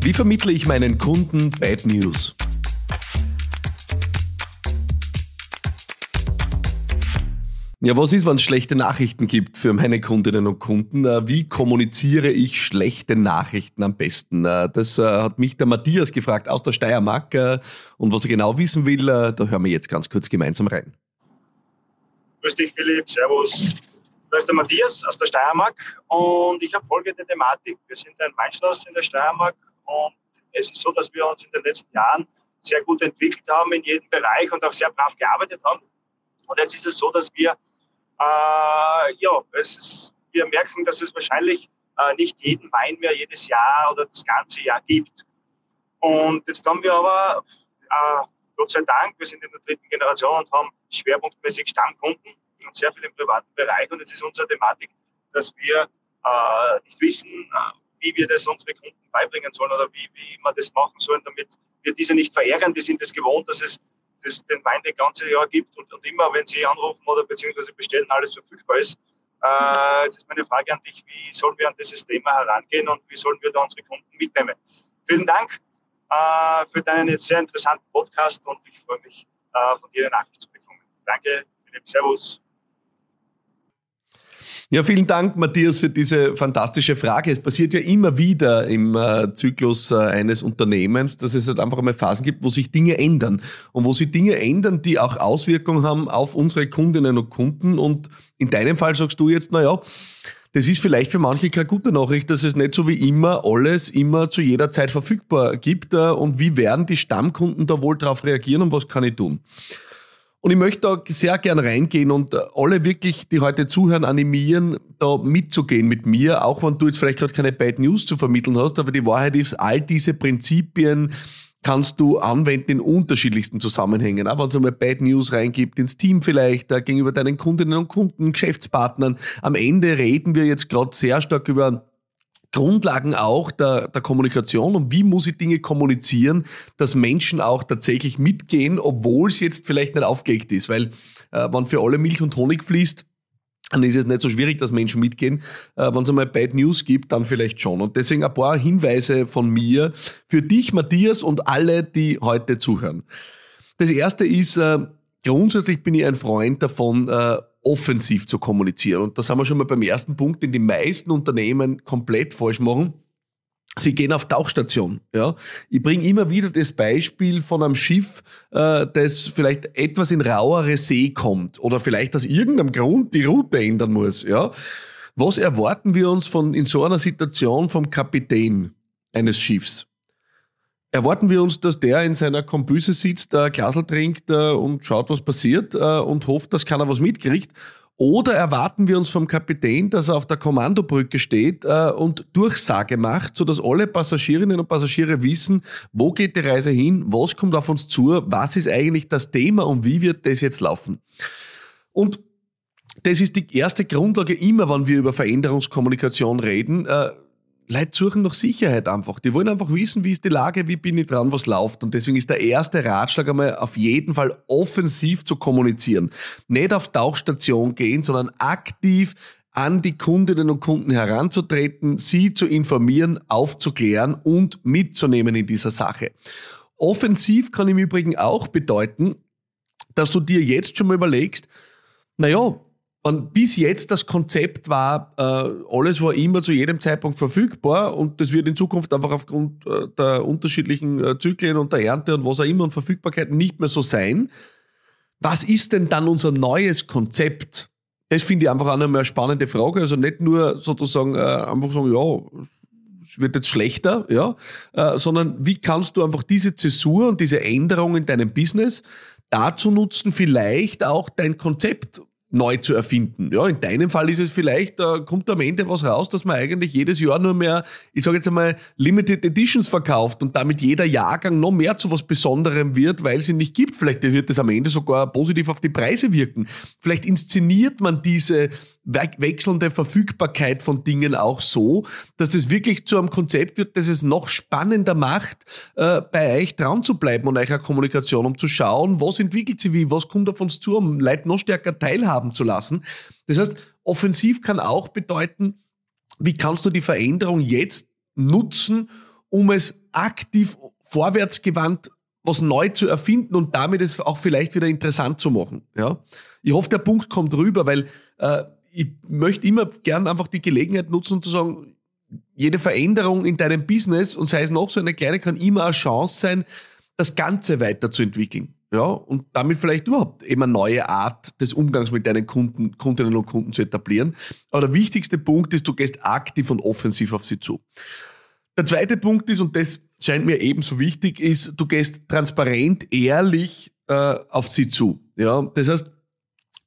Wie vermittle ich meinen Kunden Bad News? Ja, was ist, wenn es schlechte Nachrichten gibt für meine Kundinnen und Kunden? Äh, wie kommuniziere ich schlechte Nachrichten am besten? Äh, das äh, hat mich der Matthias gefragt aus der Steiermark. Und was er genau wissen will, da hören wir jetzt ganz kurz gemeinsam rein. Grüß dich, Philipp. Servus. Da ist der Matthias aus der Steiermark und ich habe folgende Thematik. Wir sind ein Weinschloss in der Steiermark und es ist so, dass wir uns in den letzten Jahren sehr gut entwickelt haben in jedem Bereich und auch sehr brav gearbeitet haben. Und jetzt ist es so, dass wir, äh, ja, es ist, wir merken, dass es wahrscheinlich äh, nicht jeden Wein mehr jedes Jahr oder das ganze Jahr gibt. Und jetzt haben wir aber, äh, Gott sei Dank, wir sind in der dritten Generation und haben schwerpunktmäßig Stammkunden und sehr viel im privaten Bereich. Und jetzt ist unsere Thematik, dass wir äh, nicht wissen, äh, wie wir das unseren Kunden beibringen sollen oder wie, wie man das machen sollen, damit wir diese nicht verärgern. Die sind es gewohnt, dass es das den Wein das ganze Jahr gibt und, und immer, wenn sie anrufen oder beziehungsweise bestellen, alles verfügbar ist. Äh, jetzt ist meine Frage an dich, wie sollen wir an dieses Thema herangehen und wie sollen wir da unsere Kunden mitnehmen? Vielen Dank äh, für deinen jetzt sehr interessanten Podcast und ich freue mich, äh, von dir eine Nachricht zu bekommen. Danke, Philipp, Servus. Ja, vielen Dank, Matthias, für diese fantastische Frage. Es passiert ja immer wieder im äh, Zyklus äh, eines Unternehmens, dass es halt einfach einmal Phasen gibt, wo sich Dinge ändern und wo sich Dinge ändern, die auch Auswirkungen haben auf unsere Kundinnen und Kunden. Und in deinem Fall sagst du jetzt, na ja, das ist vielleicht für manche keine gute Nachricht, dass es nicht so wie immer alles immer zu jeder Zeit verfügbar gibt. Äh, und wie werden die Stammkunden da wohl darauf reagieren und was kann ich tun? Und ich möchte da sehr gern reingehen und alle wirklich, die heute zuhören, animieren, da mitzugehen mit mir, auch wenn du jetzt vielleicht gerade keine Bad News zu vermitteln hast, aber die Wahrheit ist, all diese Prinzipien kannst du anwenden in unterschiedlichsten Zusammenhängen. Auch wenn es einmal Bad News reingibt, ins Team vielleicht, äh, gegenüber deinen Kundinnen und Kunden, Geschäftspartnern. Am Ende reden wir jetzt gerade sehr stark über Grundlagen auch der, der Kommunikation und wie muss ich Dinge kommunizieren, dass Menschen auch tatsächlich mitgehen, obwohl es jetzt vielleicht nicht aufgelegt ist. Weil äh, wenn für alle Milch und Honig fließt, dann ist es nicht so schwierig, dass Menschen mitgehen. Äh, wenn es einmal Bad News gibt, dann vielleicht schon. Und deswegen ein paar Hinweise von mir für dich, Matthias, und alle, die heute zuhören. Das erste ist, äh, grundsätzlich bin ich ein Freund davon, äh, offensiv zu kommunizieren. Und das haben wir schon mal beim ersten Punkt, den die meisten Unternehmen komplett falsch machen. Sie gehen auf Tauchstation. Ja, ich bringe immer wieder das Beispiel von einem Schiff, äh, das vielleicht etwas in rauere See kommt oder vielleicht aus irgendeinem Grund die Route ändern muss. Ja, was erwarten wir uns von in so einer Situation vom Kapitän eines Schiffs? Erwarten wir uns, dass der in seiner Kombüse sitzt, ein Glasel trinkt äh, und schaut, was passiert äh, und hofft, dass keiner was mitkriegt? Oder erwarten wir uns vom Kapitän, dass er auf der Kommandobrücke steht äh, und Durchsage macht, sodass alle Passagierinnen und Passagiere wissen, wo geht die Reise hin, was kommt auf uns zu, was ist eigentlich das Thema und wie wird das jetzt laufen? Und das ist die erste Grundlage immer, wenn wir über Veränderungskommunikation reden. Äh, Leute suchen nach Sicherheit einfach. Die wollen einfach wissen, wie ist die Lage, wie bin ich dran, was läuft. Und deswegen ist der erste Ratschlag einmal auf jeden Fall offensiv zu kommunizieren. Nicht auf Tauchstation gehen, sondern aktiv an die Kundinnen und Kunden heranzutreten, sie zu informieren, aufzuklären und mitzunehmen in dieser Sache. Offensiv kann im Übrigen auch bedeuten, dass du dir jetzt schon mal überlegst, naja, und bis jetzt das Konzept war, äh, alles war immer zu jedem Zeitpunkt verfügbar und das wird in Zukunft einfach aufgrund äh, der unterschiedlichen äh, Zyklen und der Ernte und was auch immer und Verfügbarkeiten nicht mehr so sein. Was ist denn dann unser neues Konzept? Das finde ich einfach auch eine spannende Frage. Also nicht nur sozusagen einfach sagen, ja, es wird jetzt schlechter, ja, sondern wie kannst du einfach diese Zäsur und diese Änderung in deinem Business dazu nutzen, vielleicht auch dein Konzept neu zu erfinden. Ja, in deinem Fall ist es vielleicht, da kommt am Ende was raus, dass man eigentlich jedes Jahr nur mehr, ich sage jetzt einmal, Limited Editions verkauft und damit jeder Jahrgang noch mehr zu was Besonderem wird, weil es ihn nicht gibt. Vielleicht wird es am Ende sogar positiv auf die Preise wirken. Vielleicht inszeniert man diese wechselnde Verfügbarkeit von Dingen auch so, dass es wirklich zu einem Konzept wird, das es noch spannender macht, äh, bei euch dran zu bleiben und eurer Kommunikation, um zu schauen, was entwickelt sich wie, was kommt auf uns zu, um Leute noch stärker teilhaben zu lassen. Das heißt, offensiv kann auch bedeuten, wie kannst du die Veränderung jetzt nutzen, um es aktiv vorwärtsgewandt was neu zu erfinden und damit es auch vielleicht wieder interessant zu machen. Ja? Ich hoffe, der Punkt kommt rüber, weil äh, ich möchte immer gern einfach die Gelegenheit nutzen und zu sagen, jede Veränderung in deinem Business und sei es noch so eine kleine, kann immer eine Chance sein, das Ganze weiterzuentwickeln. Ja, und damit vielleicht überhaupt eben eine neue Art des Umgangs mit deinen Kunden, Kundinnen und Kunden zu etablieren. Aber der wichtigste Punkt ist, du gehst aktiv und offensiv auf sie zu. Der zweite Punkt ist, und das scheint mir ebenso wichtig, ist, du gehst transparent, ehrlich äh, auf sie zu. Ja, das heißt,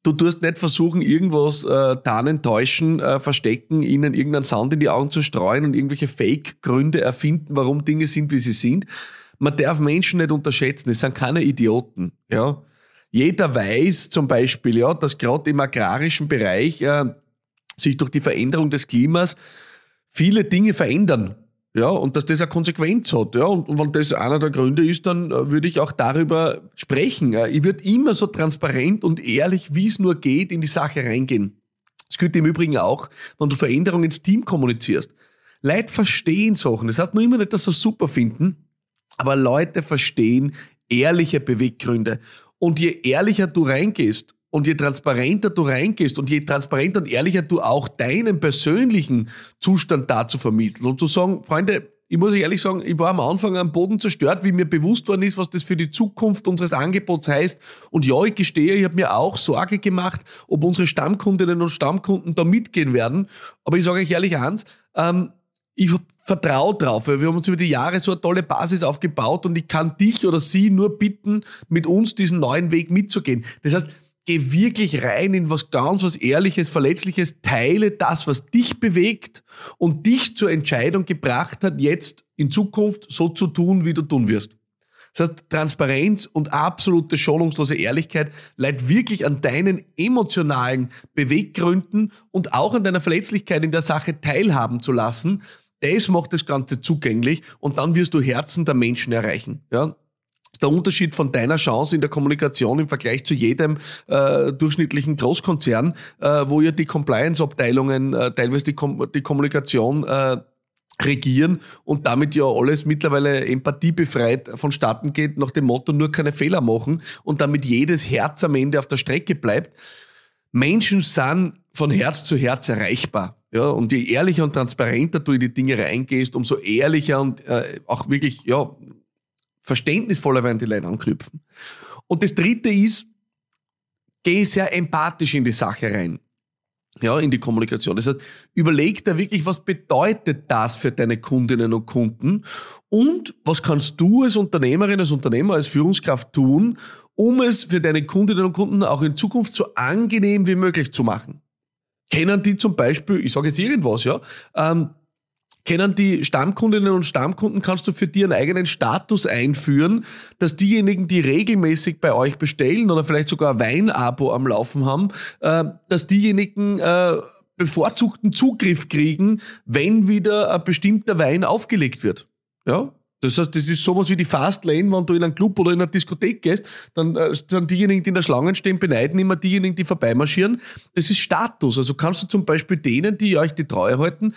du tust nicht versuchen, irgendwas äh, tarnen, täuschen, äh, verstecken, ihnen irgendeinen Sound in die Augen zu streuen und irgendwelche Fake-Gründe erfinden, warum Dinge sind, wie sie sind. Man darf Menschen nicht unterschätzen, es sind keine Idioten. Ja. Jeder weiß zum Beispiel, ja, dass gerade im agrarischen Bereich äh, sich durch die Veränderung des Klimas viele Dinge verändern. Ja, und dass das eine Konsequenz hat. Ja, und, und wenn das einer der Gründe ist, dann äh, würde ich auch darüber sprechen. Ich würde immer so transparent und ehrlich, wie es nur geht, in die Sache reingehen. Das gilt im Übrigen auch, wenn du Veränderungen ins Team kommunizierst. Leute verstehen Sachen. Das heißt nur immer nicht, dass sie super finden, aber Leute verstehen ehrliche Beweggründe. Und je ehrlicher du reingehst und je transparenter du reingehst und je transparenter und ehrlicher du auch deinen persönlichen Zustand dazu vermitteln und zu sagen, Freunde, ich muss ehrlich sagen, ich war am Anfang am Boden zerstört, wie mir bewusst worden ist, was das für die Zukunft unseres Angebots heißt. Und ja, ich gestehe, ich habe mir auch Sorge gemacht, ob unsere Stammkundinnen und Stammkunden da mitgehen werden. Aber ich sage euch ehrlich eins, ähm, ich vertraue drauf, weil wir haben uns über die Jahre so eine tolle Basis aufgebaut und ich kann dich oder sie nur bitten, mit uns diesen neuen Weg mitzugehen. Das heißt, geh wirklich rein in was ganz, was Ehrliches, Verletzliches, teile das, was dich bewegt und dich zur Entscheidung gebracht hat, jetzt in Zukunft so zu tun, wie du tun wirst. Das heißt, Transparenz und absolute schonungslose Ehrlichkeit leidet wirklich an deinen emotionalen Beweggründen und auch an deiner Verletzlichkeit in der Sache teilhaben zu lassen. Das macht das Ganze zugänglich und dann wirst du Herzen der Menschen erreichen. Ja? Der Unterschied von deiner Chance in der Kommunikation im Vergleich zu jedem äh, durchschnittlichen Großkonzern, äh, wo ja die Compliance-Abteilungen äh, teilweise die, Kom die Kommunikation äh, regieren und damit ja alles mittlerweile empathiebefreit vonstatten geht, nach dem Motto nur keine Fehler machen und damit jedes Herz am Ende auf der Strecke bleibt. Menschen sind von Herz zu Herz erreichbar. Ja, und je ehrlicher und transparenter du in die Dinge reingehst, umso ehrlicher und äh, auch wirklich, ja, verständnisvoller werden die Leute anknüpfen. Und das dritte ist, geh sehr empathisch in die Sache rein. Ja, in die Kommunikation. Das heißt, überleg da wirklich, was bedeutet das für deine Kundinnen und Kunden und was kannst du als Unternehmerin, als Unternehmer, als Führungskraft tun, um es für deine Kundinnen und Kunden auch in Zukunft so angenehm wie möglich zu machen. Kennen die zum Beispiel, ich sage jetzt irgendwas, ja, ähm, kennen die Stammkundinnen und Stammkunden, kannst du für die einen eigenen Status einführen, dass diejenigen, die regelmäßig bei euch bestellen oder vielleicht sogar ein Weinabo am Laufen haben, äh, dass diejenigen äh, bevorzugten Zugriff kriegen, wenn wieder ein bestimmter Wein aufgelegt wird. Ja, das heißt, das ist sowas wie die Fastlane, wenn du in einen Club oder in eine Diskothek gehst, dann äh, sind diejenigen, die in der Schlange stehen, beneiden immer diejenigen, die vorbeimarschieren. Das ist Status. Also kannst du zum Beispiel denen, die euch die Treue halten,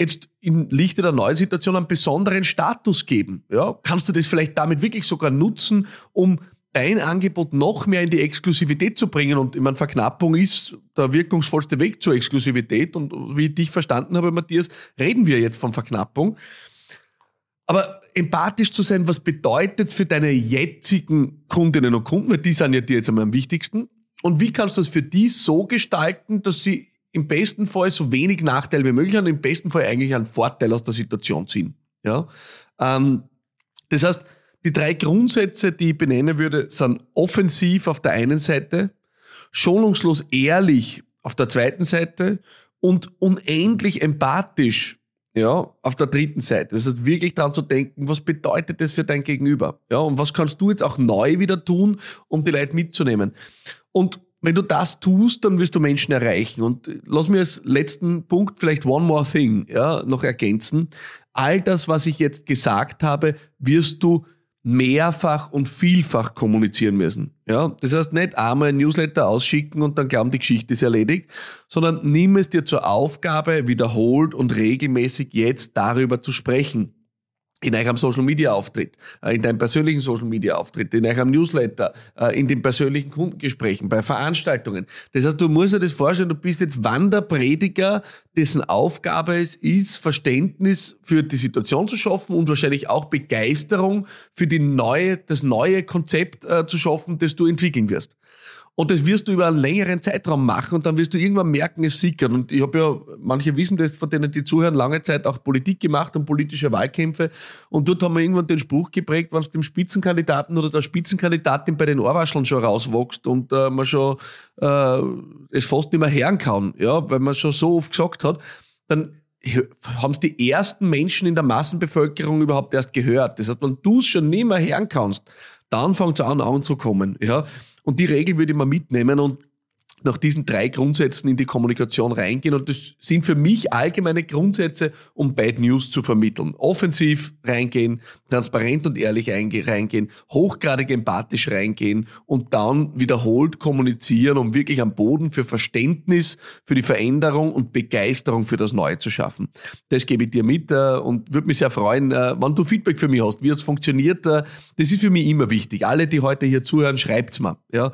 jetzt im Lichte der neuen Situation einen besonderen Status geben? Ja? Kannst du das vielleicht damit wirklich sogar nutzen, um dein Angebot noch mehr in die Exklusivität zu bringen? Und ich meine, Verknappung ist der wirkungsvollste Weg zur Exklusivität. Und wie ich dich verstanden habe, Matthias, reden wir jetzt von Verknappung. Aber empathisch zu sein, was bedeutet es für deine jetzigen Kundinnen und Kunden? Weil die sind ja dir jetzt einmal am wichtigsten. Und wie kannst du das für die so gestalten, dass sie im besten Fall so wenig Nachteil wie möglich und im besten Fall eigentlich einen Vorteil aus der Situation ziehen. Ja? Ähm, das heißt, die drei Grundsätze, die ich benennen würde, sind offensiv auf der einen Seite, schonungslos ehrlich auf der zweiten Seite und unendlich empathisch ja, auf der dritten Seite. Das heißt, wirklich daran zu denken, was bedeutet das für dein Gegenüber? Ja, und was kannst du jetzt auch neu wieder tun, um die Leute mitzunehmen? Und wenn du das tust, dann wirst du Menschen erreichen. Und lass mir als letzten Punkt vielleicht one more thing ja, noch ergänzen. All das, was ich jetzt gesagt habe, wirst du mehrfach und vielfach kommunizieren müssen. Ja, das heißt nicht einmal ein Newsletter ausschicken und dann glauben, die Geschichte ist erledigt, sondern nimm es dir zur Aufgabe, wiederholt und regelmäßig jetzt darüber zu sprechen. In eurem Social Media Auftritt, äh, in deinem persönlichen Social Media Auftritt, in eurem Newsletter, äh, in den persönlichen Kundengesprächen, bei Veranstaltungen. Das heißt, du musst dir das vorstellen, du bist jetzt Wanderprediger, dessen Aufgabe es ist, Verständnis für die Situation zu schaffen und wahrscheinlich auch Begeisterung für die neue, das neue Konzept äh, zu schaffen, das du entwickeln wirst. Und das wirst du über einen längeren Zeitraum machen und dann wirst du irgendwann merken, es sickert. Und ich habe ja, manche wissen das, von denen die zuhören, lange Zeit auch Politik gemacht und politische Wahlkämpfe. Und dort haben wir irgendwann den Spruch geprägt, wenn es dem Spitzenkandidaten oder der Spitzenkandidatin bei den Ohrwascheln schon rauswächst und äh, man schon äh, es fast nicht mehr hören kann, ja, weil man schon so oft gesagt hat, dann haben es die ersten Menschen in der Massenbevölkerung überhaupt erst gehört. Das heißt, wenn du es schon nicht mehr hören kannst, dann fängt es an anzukommen. Ja? Und die Regel würde ich mal mitnehmen und nach diesen drei Grundsätzen in die Kommunikation reingehen. Und das sind für mich allgemeine Grundsätze, um Bad News zu vermitteln. Offensiv reingehen, transparent und ehrlich reingehen, hochgradig empathisch reingehen und dann wiederholt kommunizieren, um wirklich am Boden für Verständnis, für die Veränderung und Begeisterung für das Neue zu schaffen. Das gebe ich dir mit äh, und würde mich sehr freuen, äh, wenn du Feedback für mich hast, wie es funktioniert. Äh, das ist für mich immer wichtig. Alle, die heute hier zuhören, schreibt's mir. Ja,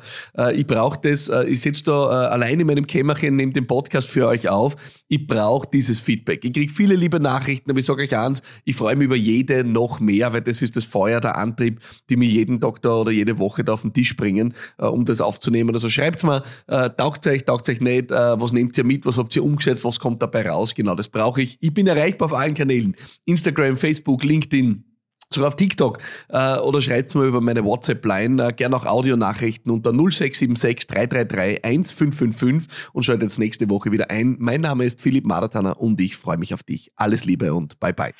ich brauche das. Ich setze da äh, allein in meinem Kämmerchen, nehme den Podcast für euch auf. Ich brauche dieses Feedback. Ich kriege viele liebe Nachrichten, aber ich sage euch eins, ich freue mich über jede noch mehr, weil das ist das Feuer, der Antrieb, die mir jeden Tag oder jede Woche da auf den Tisch bringen, äh, um das aufzunehmen. Also schreibt's mal, äh, taugt euch, taugt euch nicht, äh, was nehmt ihr mit, was habt ihr umgesetzt, was kommt dabei raus? Genau, das brauche ich. Ich bin erreichbar auf allen Kanälen. Instagram, Facebook, LinkedIn, sogar auf TikTok äh, oder schreibt mir über meine WhatsApp-Line, äh, gerne auch Audionachrichten unter 0676 333 1555 und schaltet jetzt nächste Woche wieder ein. Mein Name ist Philipp Maratana und ich freue mich auf dich. Alles Liebe und bye bye.